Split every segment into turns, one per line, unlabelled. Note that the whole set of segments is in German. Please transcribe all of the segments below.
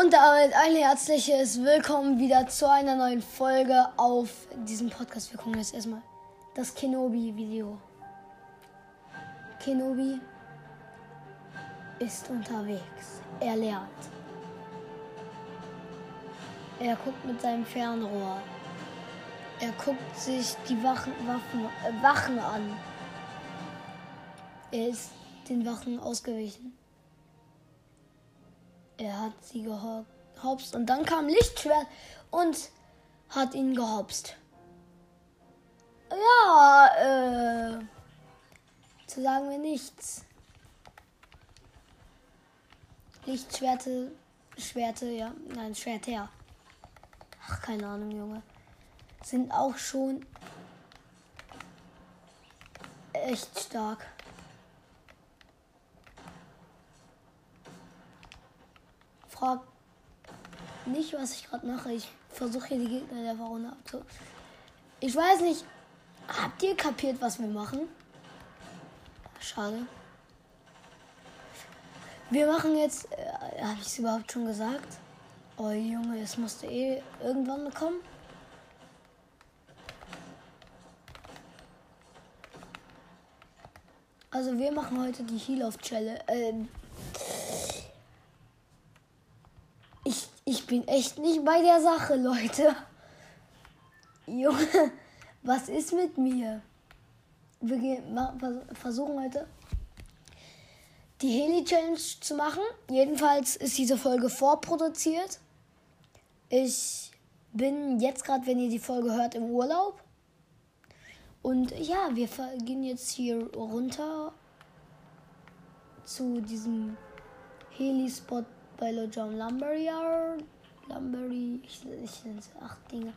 Und damit ein herzliches Willkommen wieder zu einer neuen Folge auf diesem Podcast. Wir gucken jetzt erstmal das Kenobi-Video. Kenobi ist unterwegs. Er lernt. Er guckt mit seinem Fernrohr. Er guckt sich die Wachen, Waffen, äh, Wachen an. Er ist den Wachen ausgewichen. Er hat sie gehopst und dann kam Lichtschwert und hat ihn gehopst. Ja, äh, zu sagen wir nichts. Lichtschwerte, Schwerte, ja, nein, Schwerter. Ach, keine Ahnung, Junge. Sind auch schon echt stark. Frag nicht, was ich gerade mache. Ich versuche hier die Gegner der Runde abzu. Ich weiß nicht. Habt ihr kapiert, was wir machen? Schade. Wir machen jetzt. Äh, Habe ich es überhaupt schon gesagt? Oh Junge, es musste eh irgendwann kommen. Also wir machen heute die Heal of Challenge. Äh, Ich bin echt nicht bei der Sache, Leute. Junge, was ist mit mir? Wir versuchen heute die Heli-Challenge zu machen. Jedenfalls ist diese Folge vorproduziert. Ich bin jetzt gerade, wenn ihr die Folge hört, im Urlaub. Und ja, wir gehen jetzt hier runter zu diesem Heli-Spot bei John Lumberyard. Lumbery, ich, ich nenne es acht Dinge.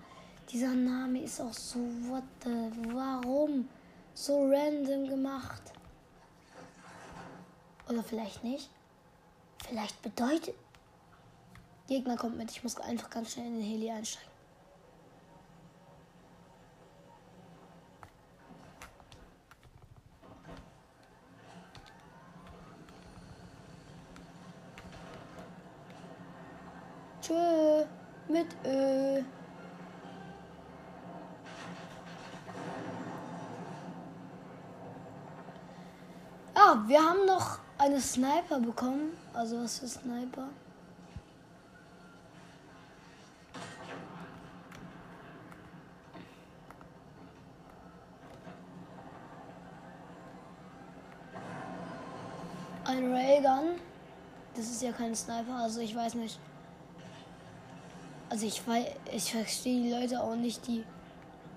Dieser Name ist auch so, what the, warum? So random gemacht. Oder vielleicht nicht. Vielleicht bedeutet. Gegner kommt mit, ich muss einfach ganz schnell in den Heli einsteigen. Mit Ö. Ah, wir haben noch eine Sniper bekommen. Also was für Sniper? Ein Raygun. Das ist ja kein Sniper, also ich weiß nicht. Also ich weiß, ich verstehe die Leute auch nicht, die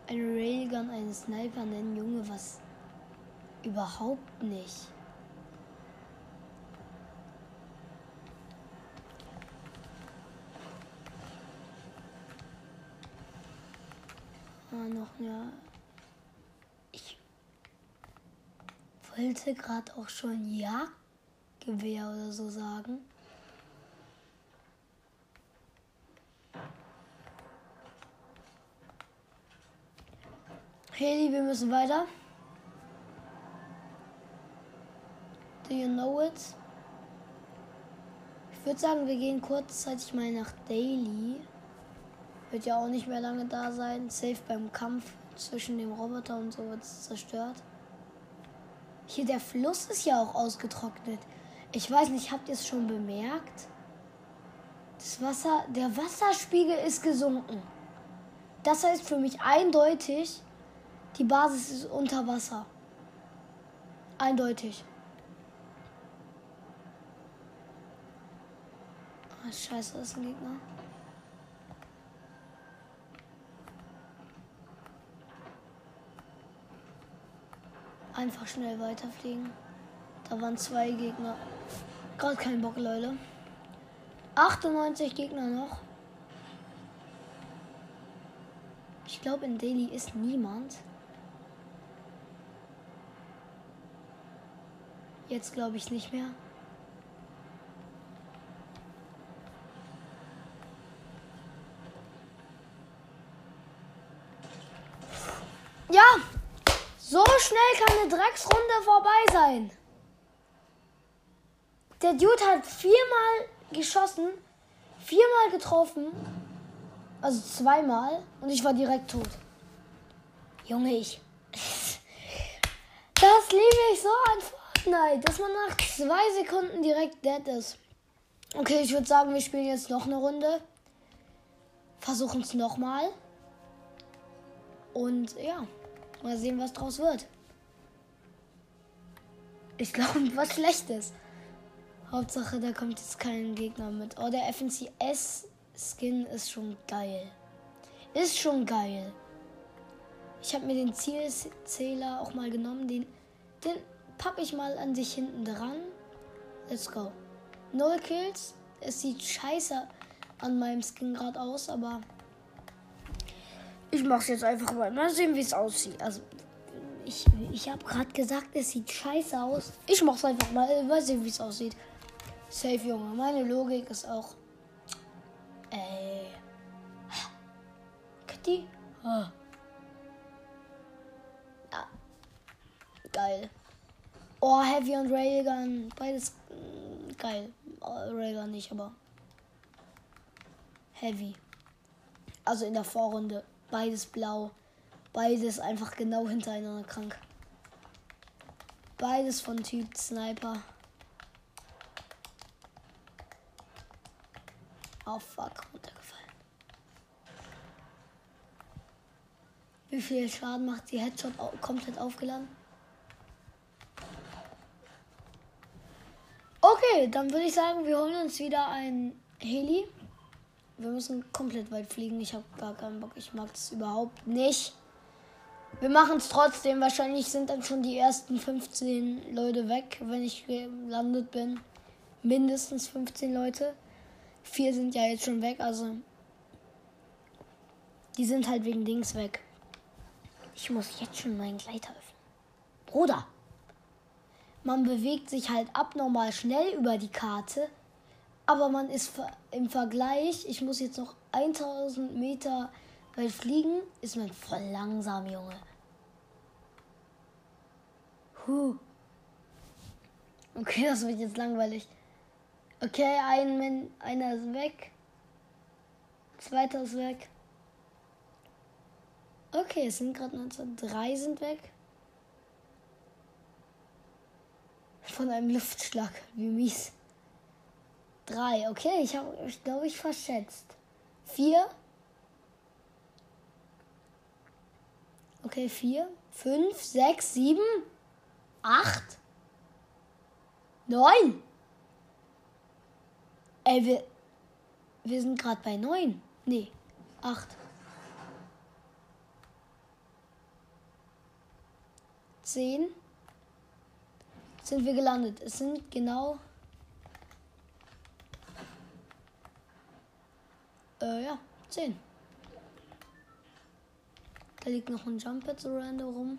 einen Railgun einen Sniper nennen, Junge, was überhaupt nicht. Ah, noch mehr. Ich wollte gerade auch schon Jagdgewehr oder so sagen. Haley, wir müssen weiter. Do you know it? Ich würde sagen, wir gehen kurzzeitig mal nach Daily. Wird ja auch nicht mehr lange da sein. Safe beim Kampf zwischen dem Roboter und so wird es zerstört. Hier, der Fluss ist ja auch ausgetrocknet. Ich weiß nicht, habt ihr es schon bemerkt? Das Wasser, der Wasserspiegel ist gesunken. Das heißt für mich eindeutig, die Basis ist unter Wasser. Eindeutig. Oh, scheiße, das ist ein Gegner. Einfach schnell weiterfliegen. Da waren zwei Gegner. Gerade kein Bock, Leute. 98 Gegner noch. Ich glaube, in Delhi ist niemand. Jetzt glaube ich nicht mehr. Ja, so schnell kann eine Drecksrunde vorbei sein. Der Dude hat viermal geschossen viermal getroffen. Also zweimal. Und ich war direkt tot. Junge, ich. Das liebe ich so an Fortnite, dass man nach zwei Sekunden direkt dead ist. Okay, ich würde sagen, wir spielen jetzt noch eine Runde. Versuchen es nochmal. Und ja, mal sehen, was draus wird. Ich glaube, was Schlechtes. Hauptsache, da kommt jetzt kein Gegner mit. Oh, der FNCS-Skin ist schon geil. Ist schon geil. Ich habe mir den Zielzähler auch mal genommen. Den, den pappe ich mal an sich hinten dran. Let's go. Null Kills. Es sieht scheiße an meinem Skin gerade aus, aber ich mache es jetzt einfach mal. Mal sehen, wie es aussieht. Also, ich, ich habe gerade gesagt, es sieht scheiße aus. Ich mache es einfach mal. Mal sehen, wie es aussieht. Safe, Junge. Meine Logik ist auch. Ey. Kitty? Oh. Ja. Geil. Oh, Heavy und Railgun. Beides mm, geil. Oh, Railgun nicht, aber. Heavy. Also in der Vorrunde. Beides blau. Beides einfach genau hintereinander krank. Beides von Typ Sniper. Oh fuck, runtergefallen. Wie viel Schaden macht die Headshot komplett aufgeladen? Okay, dann würde ich sagen, wir holen uns wieder ein Heli. Wir müssen komplett weit fliegen. Ich habe gar keinen Bock. Ich mag das überhaupt nicht. Wir machen es trotzdem. Wahrscheinlich sind dann schon die ersten 15 Leute weg, wenn ich gelandet bin. Mindestens 15 Leute. Vier sind ja jetzt schon weg, also. Die sind halt wegen Dings weg. Ich muss jetzt schon meinen Gleiter öffnen. Bruder! Man bewegt sich halt abnormal schnell über die Karte. Aber man ist im Vergleich, ich muss jetzt noch 1000 Meter weit fliegen, ist man voll langsam, Junge. Huh. Okay, das wird jetzt langweilig. Okay, ein, einer ist weg. Zweiter ist weg. Okay, es sind gerade 19. Drei sind weg. Von einem Luftschlag. Wie mies. Drei. Okay, ich habe, ich glaube, ich verschätzt. Vier. Okay, vier. Fünf, sechs, sieben, acht, neun. Ey, wir, wir sind gerade bei neun. Nee, acht. Zehn. Sind wir gelandet. Es sind genau Äh, ja, 10. Da liegt noch ein Jump Pad so random rum.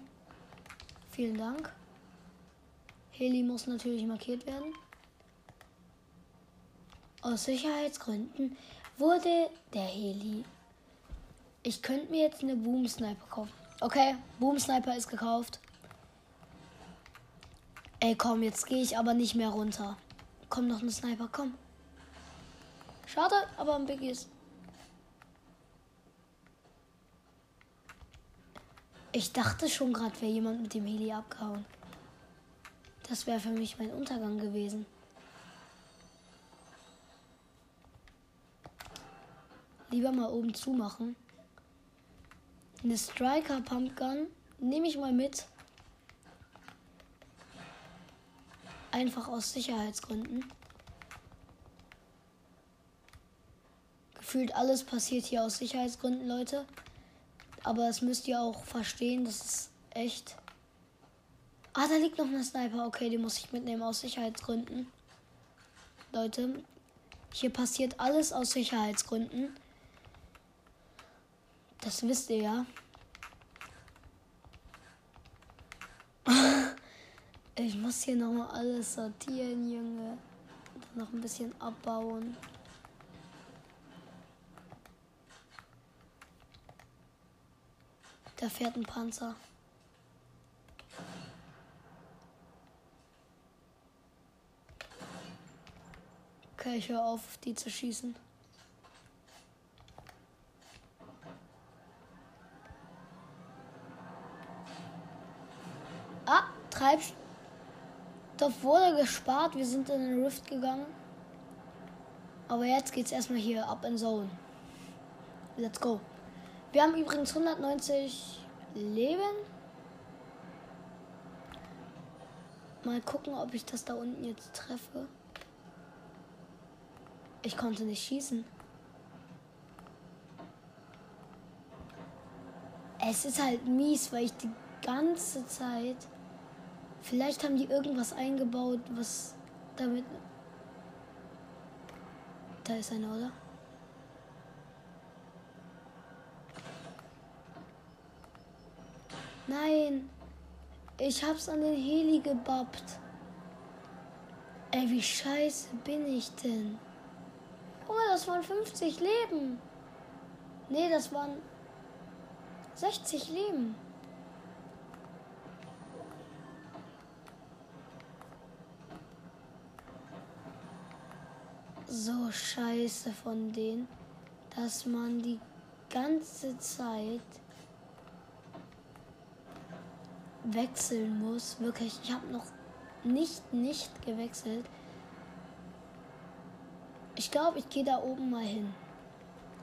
Vielen Dank. Heli muss natürlich markiert werden. Aus Sicherheitsgründen wurde der Heli. Ich könnte mir jetzt eine Boom Sniper kaufen. Okay, Boom Sniper ist gekauft. Ey, komm, jetzt gehe ich aber nicht mehr runter. Komm noch ein Sniper, komm. Schade, aber ein Biggie ist Ich dachte schon gerade, wäre jemand mit dem Heli abgehauen. Das wäre für mich mein Untergang gewesen. Lieber mal oben zumachen. Eine Striker Pumpgun nehme ich mal mit. Einfach aus Sicherheitsgründen. Gefühlt alles passiert hier aus Sicherheitsgründen, Leute. Aber es müsst ihr auch verstehen, das ist echt. Ah, da liegt noch eine Sniper. Okay, die muss ich mitnehmen aus Sicherheitsgründen. Leute, hier passiert alles aus Sicherheitsgründen. Das wisst ihr ja. Ich muss hier nochmal alles sortieren, Junge. Noch ein bisschen abbauen. Da fährt ein Panzer. Okay, ich höre auf, die zu schießen. Ah, Treibstoff wurde gespart. Wir sind in den Rift gegangen. Aber jetzt geht's erstmal hier ab in Zone. Let's go. Wir haben übrigens 190 Leben. Mal gucken, ob ich das da unten jetzt treffe. Ich konnte nicht schießen. Es ist halt mies, weil ich die ganze Zeit. Vielleicht haben die irgendwas eingebaut, was damit. Da ist einer, oder? Nein. Ich hab's an den Heli gebappt. Ey, wie scheiße bin ich denn? Oh, das waren 50 Leben. Nee, das waren 60 Leben. So scheiße von denen, dass man die ganze Zeit wechseln muss. Wirklich, ich habe noch nicht, nicht gewechselt. Ich glaube, ich gehe da oben mal hin.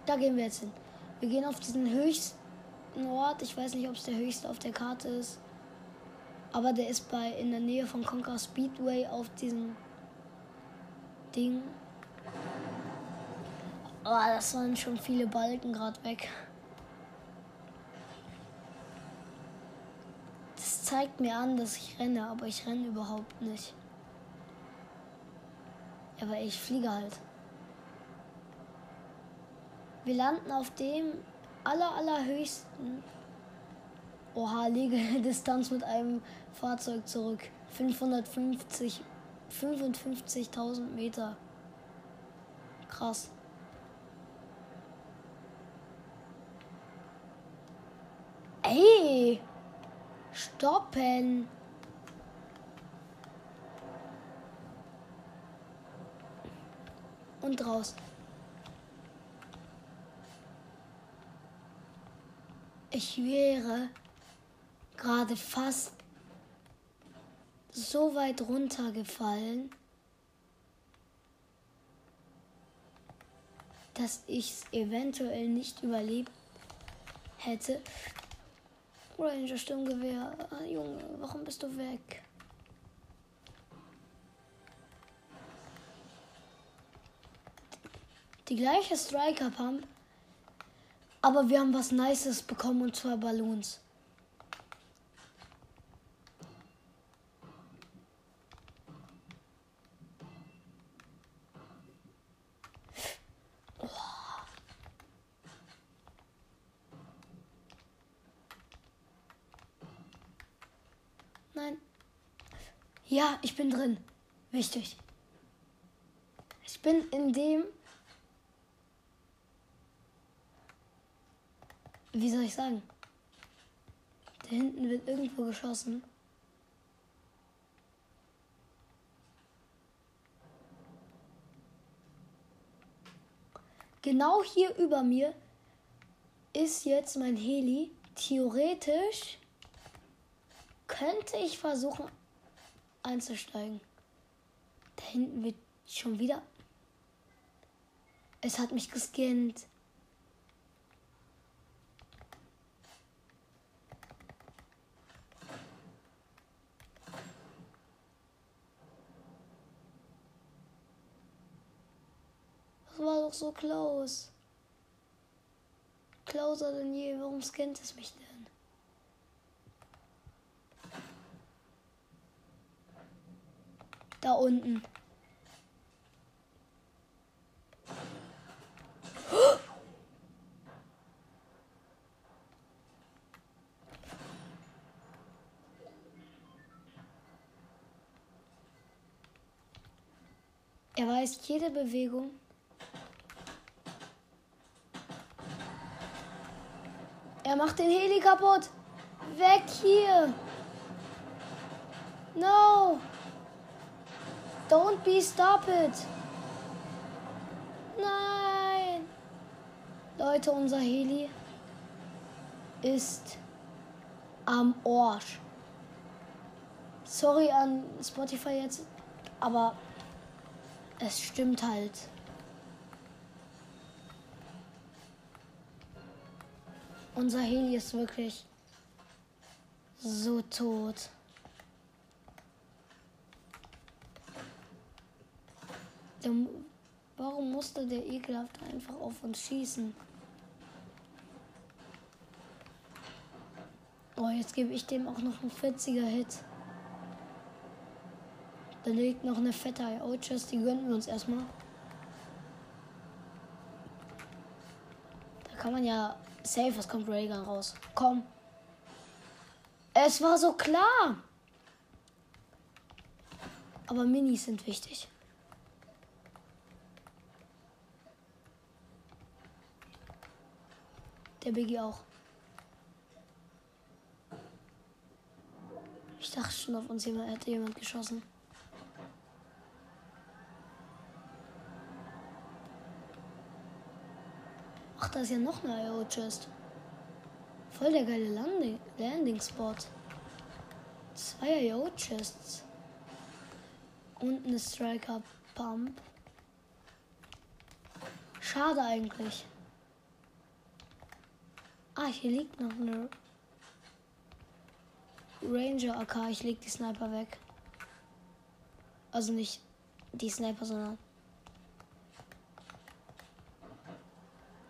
Da gehen wir jetzt hin. Wir gehen auf diesen höchsten Ort. Ich weiß nicht, ob es der höchste auf der Karte ist. Aber der ist bei in der Nähe von Conquer Speedway auf diesem Ding. Oh, das waren schon viele Balken gerade weg. Das zeigt mir an, dass ich renne, aber ich renne überhaupt nicht. Aber ich fliege halt. Wir landen auf dem aller, allerhöchsten. Oha, Distanz mit einem Fahrzeug zurück. 550, 55.000 Meter. Krass. Ey! Stoppen! Und raus. Ich wäre gerade fast so weit runtergefallen, dass ich es eventuell nicht überlebt hätte. Ranger Sturmgewehr, ah, Junge, warum bist du weg? Die gleiche Striker Pump aber wir haben was Nices bekommen und zwar Ballons. Nein. Ja, ich bin drin. Wichtig. Ich bin in dem Wie soll ich sagen? Da hinten wird irgendwo geschossen. Genau hier über mir ist jetzt mein Heli. Theoretisch könnte ich versuchen einzusteigen. Da hinten wird schon wieder. Es hat mich gescannt. war doch so close. Closer denn je. Warum scannt es mich denn? Da unten. Er weiß jede Bewegung. Er macht den Heli kaputt. Weg hier. No. Don't be stupid. Nein. Leute, unser Heli ist am Arsch. Sorry an Spotify jetzt, aber es stimmt halt. Unser Heli ist wirklich so tot. Der, warum musste der ekelhaft einfach auf uns schießen? Oh, jetzt gebe ich dem auch noch einen 40er Hit. Da liegt noch eine fette IO-Chest, die gönnen wir uns erstmal. Da kann man ja safe, was kommt Raygun raus. Komm. Es war so klar. Aber Minis sind wichtig. Der Biggie auch. Ich dachte schon, auf uns jemand, hätte jemand geschossen. Ach, da ist ja noch eine IO-Chest. Voll der geile Landing, Landing Spot. Zwei IO-Chests. Und eine Striker Pump. Schade eigentlich. Ah, hier liegt noch eine Ranger AK. Ich leg die Sniper weg. Also nicht die Sniper, sondern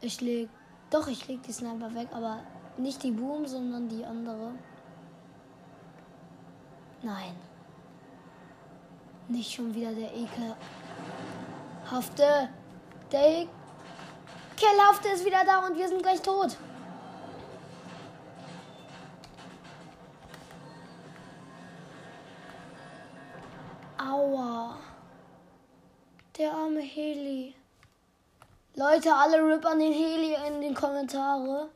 ich leg doch, ich leg die Sniper weg, aber nicht die Boom, sondern die andere. Nein. Nicht schon wieder der ekelhafte. Der ekelhafte ist wieder da und wir sind gleich tot. Leute, alle Rip an den Heli in den Kommentare.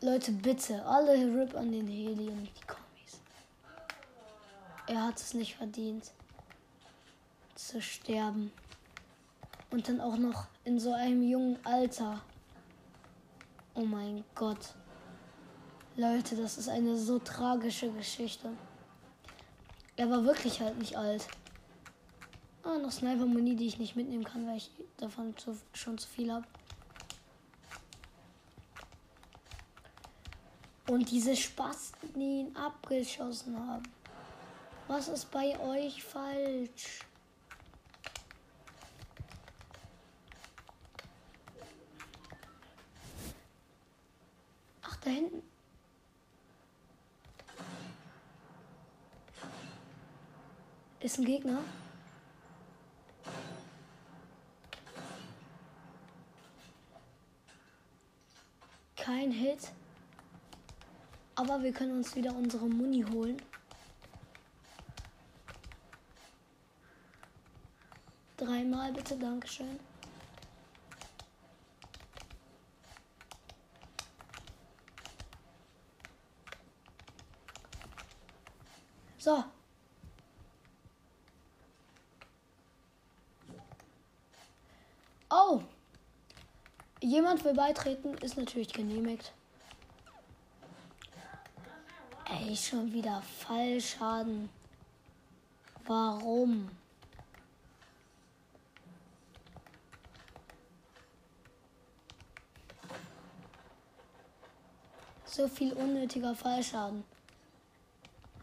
Leute, bitte, alle RIP an den Heli und die Kommis. Er hat es nicht verdient, zu sterben. Und dann auch noch in so einem jungen Alter. Oh mein Gott. Leute, das ist eine so tragische Geschichte. Er war wirklich halt nicht alt. Ah, noch Sniper-Muni, die ich nicht mitnehmen kann, weil ich davon zu, schon zu viel habe. Und diese Spasten, die ihn abgeschossen haben. Was ist bei euch falsch? Ach, da hinten. Ist ein Gegner. Kein Hit. Aber wir können uns wieder unsere Muni holen. Dreimal bitte, Dankeschön. So. Oh. Jemand will beitreten, ist natürlich genehmigt. Ey, schon wieder Fallschaden. Warum? So viel unnötiger Fallschaden.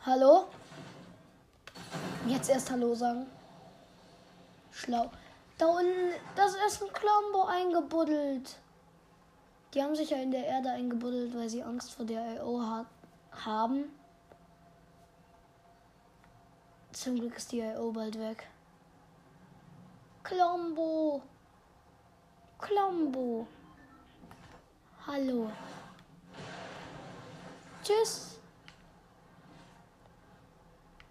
Hallo? Jetzt erst Hallo sagen. Schlau. Da unten, das ist ein Klombo eingebuddelt. Die haben sich ja in der Erde eingebuddelt, weil sie Angst vor der IO hat, haben. Zum Glück ist die IO bald weg. Klombo. Klombo. Hallo. Tschüss.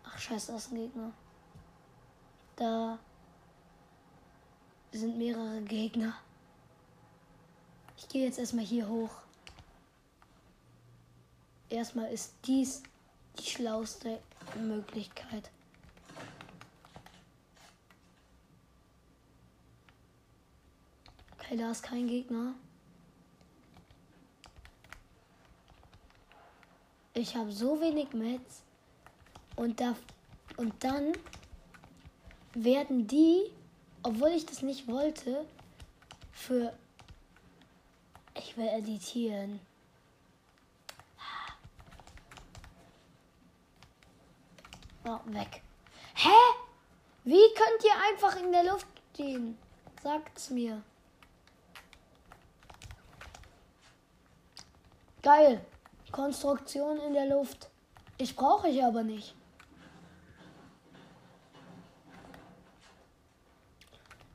Ach scheiße, das ist ein Gegner. Da sind mehrere Gegner gehe jetzt erstmal hier hoch. Erstmal ist dies die schlauste Möglichkeit. Okay, da ist kein Gegner. Ich habe so wenig Mets. Und, da, und dann werden die, obwohl ich das nicht wollte, für ich will editieren. Oh, weg. Hä? Wie könnt ihr einfach in der Luft stehen? Sagt's mir. Geil. Konstruktion in der Luft. Ich brauche ich aber nicht.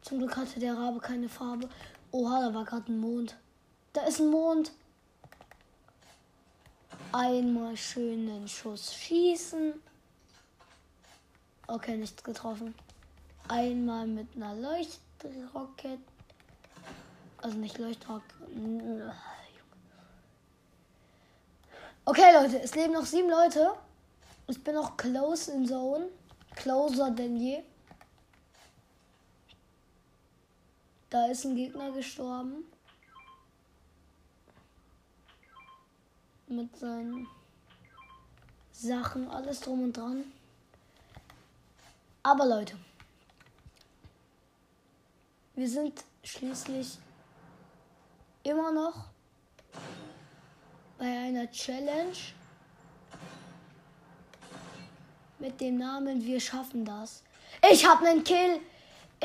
Zum Glück hatte der Rabe keine Farbe. Oha, da war gerade ein Mond. Da ist ein Mond. Einmal schönen Schuss schießen. Okay, nichts getroffen. Einmal mit einer Leuchtrocket. Also nicht Leuchtrocket. Okay, Leute, es leben noch sieben Leute. Ich bin noch close in Zone. Closer denn je. Da ist ein Gegner gestorben. Mit seinen Sachen, alles drum und dran. Aber Leute, wir sind schließlich immer noch bei einer Challenge mit dem Namen Wir schaffen das. Ich habe einen Kill.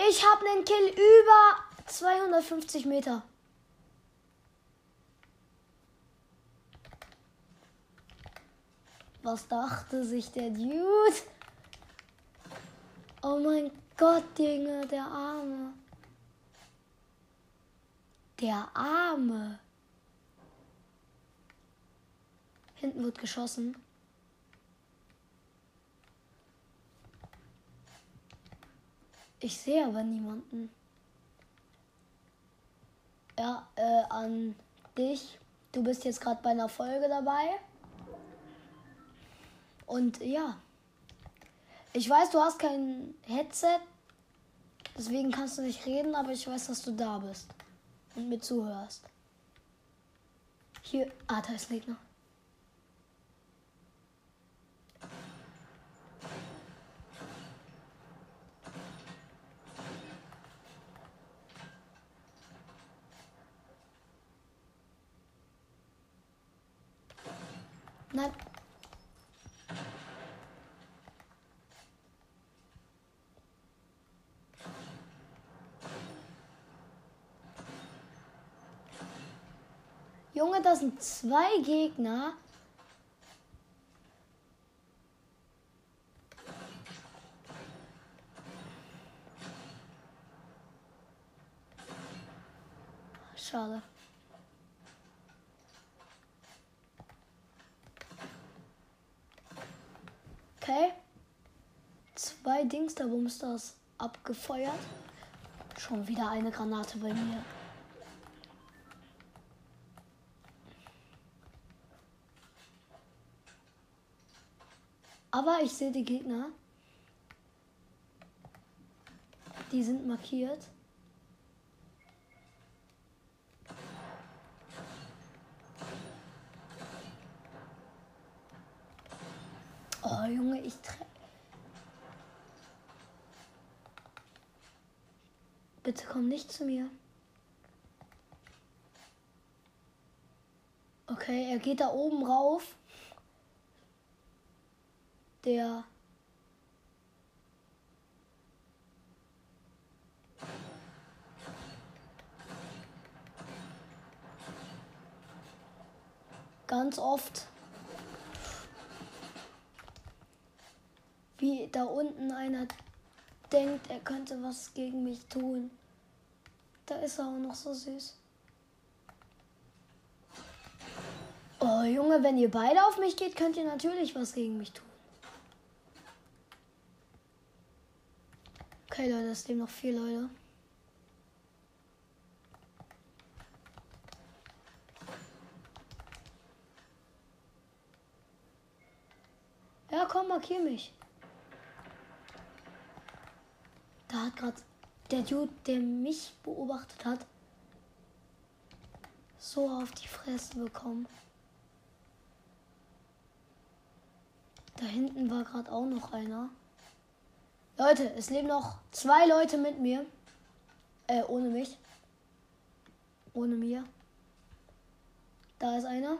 Ich habe einen Kill über 250 Meter. Was dachte sich der Dude? Oh mein Gott, Junge, der Arme. Der Arme. Hinten wird geschossen. Ich sehe aber niemanden. Ja, äh, an dich. Du bist jetzt gerade bei einer Folge dabei. Und ja. Ich weiß, du hast kein Headset. Deswegen kannst du nicht reden, aber ich weiß, dass du da bist. Und mir zuhörst. Hier. Ah, da ist Gegner. Nein. Das sind zwei Gegner. Schade. Okay. Zwei Dings, da das abgefeuert. Schon wieder eine Granate bei mir. Aber ich sehe die Gegner. Die sind markiert. Oh Junge, ich treffe. Bitte komm nicht zu mir. Okay, er geht da oben rauf. Der ganz oft wie da unten einer denkt, er könnte was gegen mich tun. Da ist er auch noch so süß. Oh Junge, wenn ihr beide auf mich geht, könnt ihr natürlich was gegen mich tun. Okay, Leute, es leben noch vier Leute. Ja, komm, markier mich. Da hat gerade der Dude, der mich beobachtet hat, so auf die Fresse bekommen. Da hinten war gerade auch noch einer. Leute, es leben noch zwei Leute mit mir. Äh, ohne mich. Ohne mir. Da ist einer.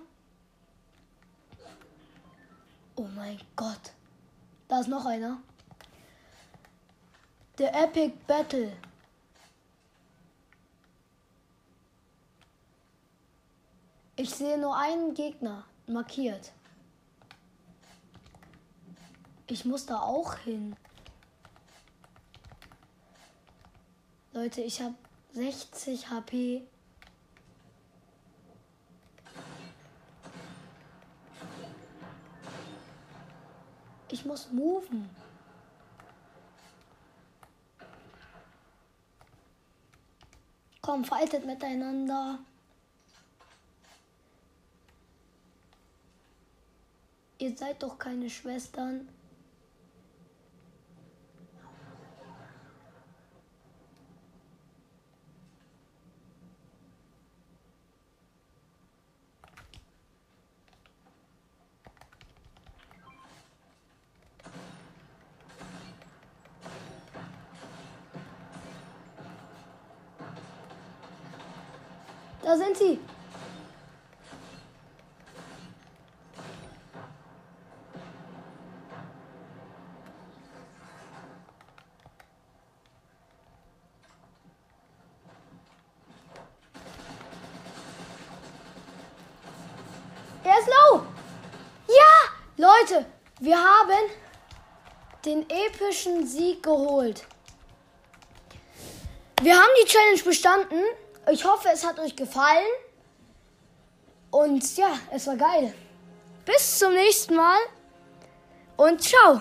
Oh mein Gott. Da ist noch einer. Der Epic Battle. Ich sehe nur einen Gegner markiert. Ich muss da auch hin. Leute, ich habe 60 HP. Ich muss moven. Komm, faltet miteinander. Ihr seid doch keine Schwestern. Da sind sie. Er ist low. Ja, Leute, wir haben den epischen Sieg geholt. Wir haben die Challenge bestanden. Ich hoffe, es hat euch gefallen. Und ja, es war geil. Bis zum nächsten Mal und ciao.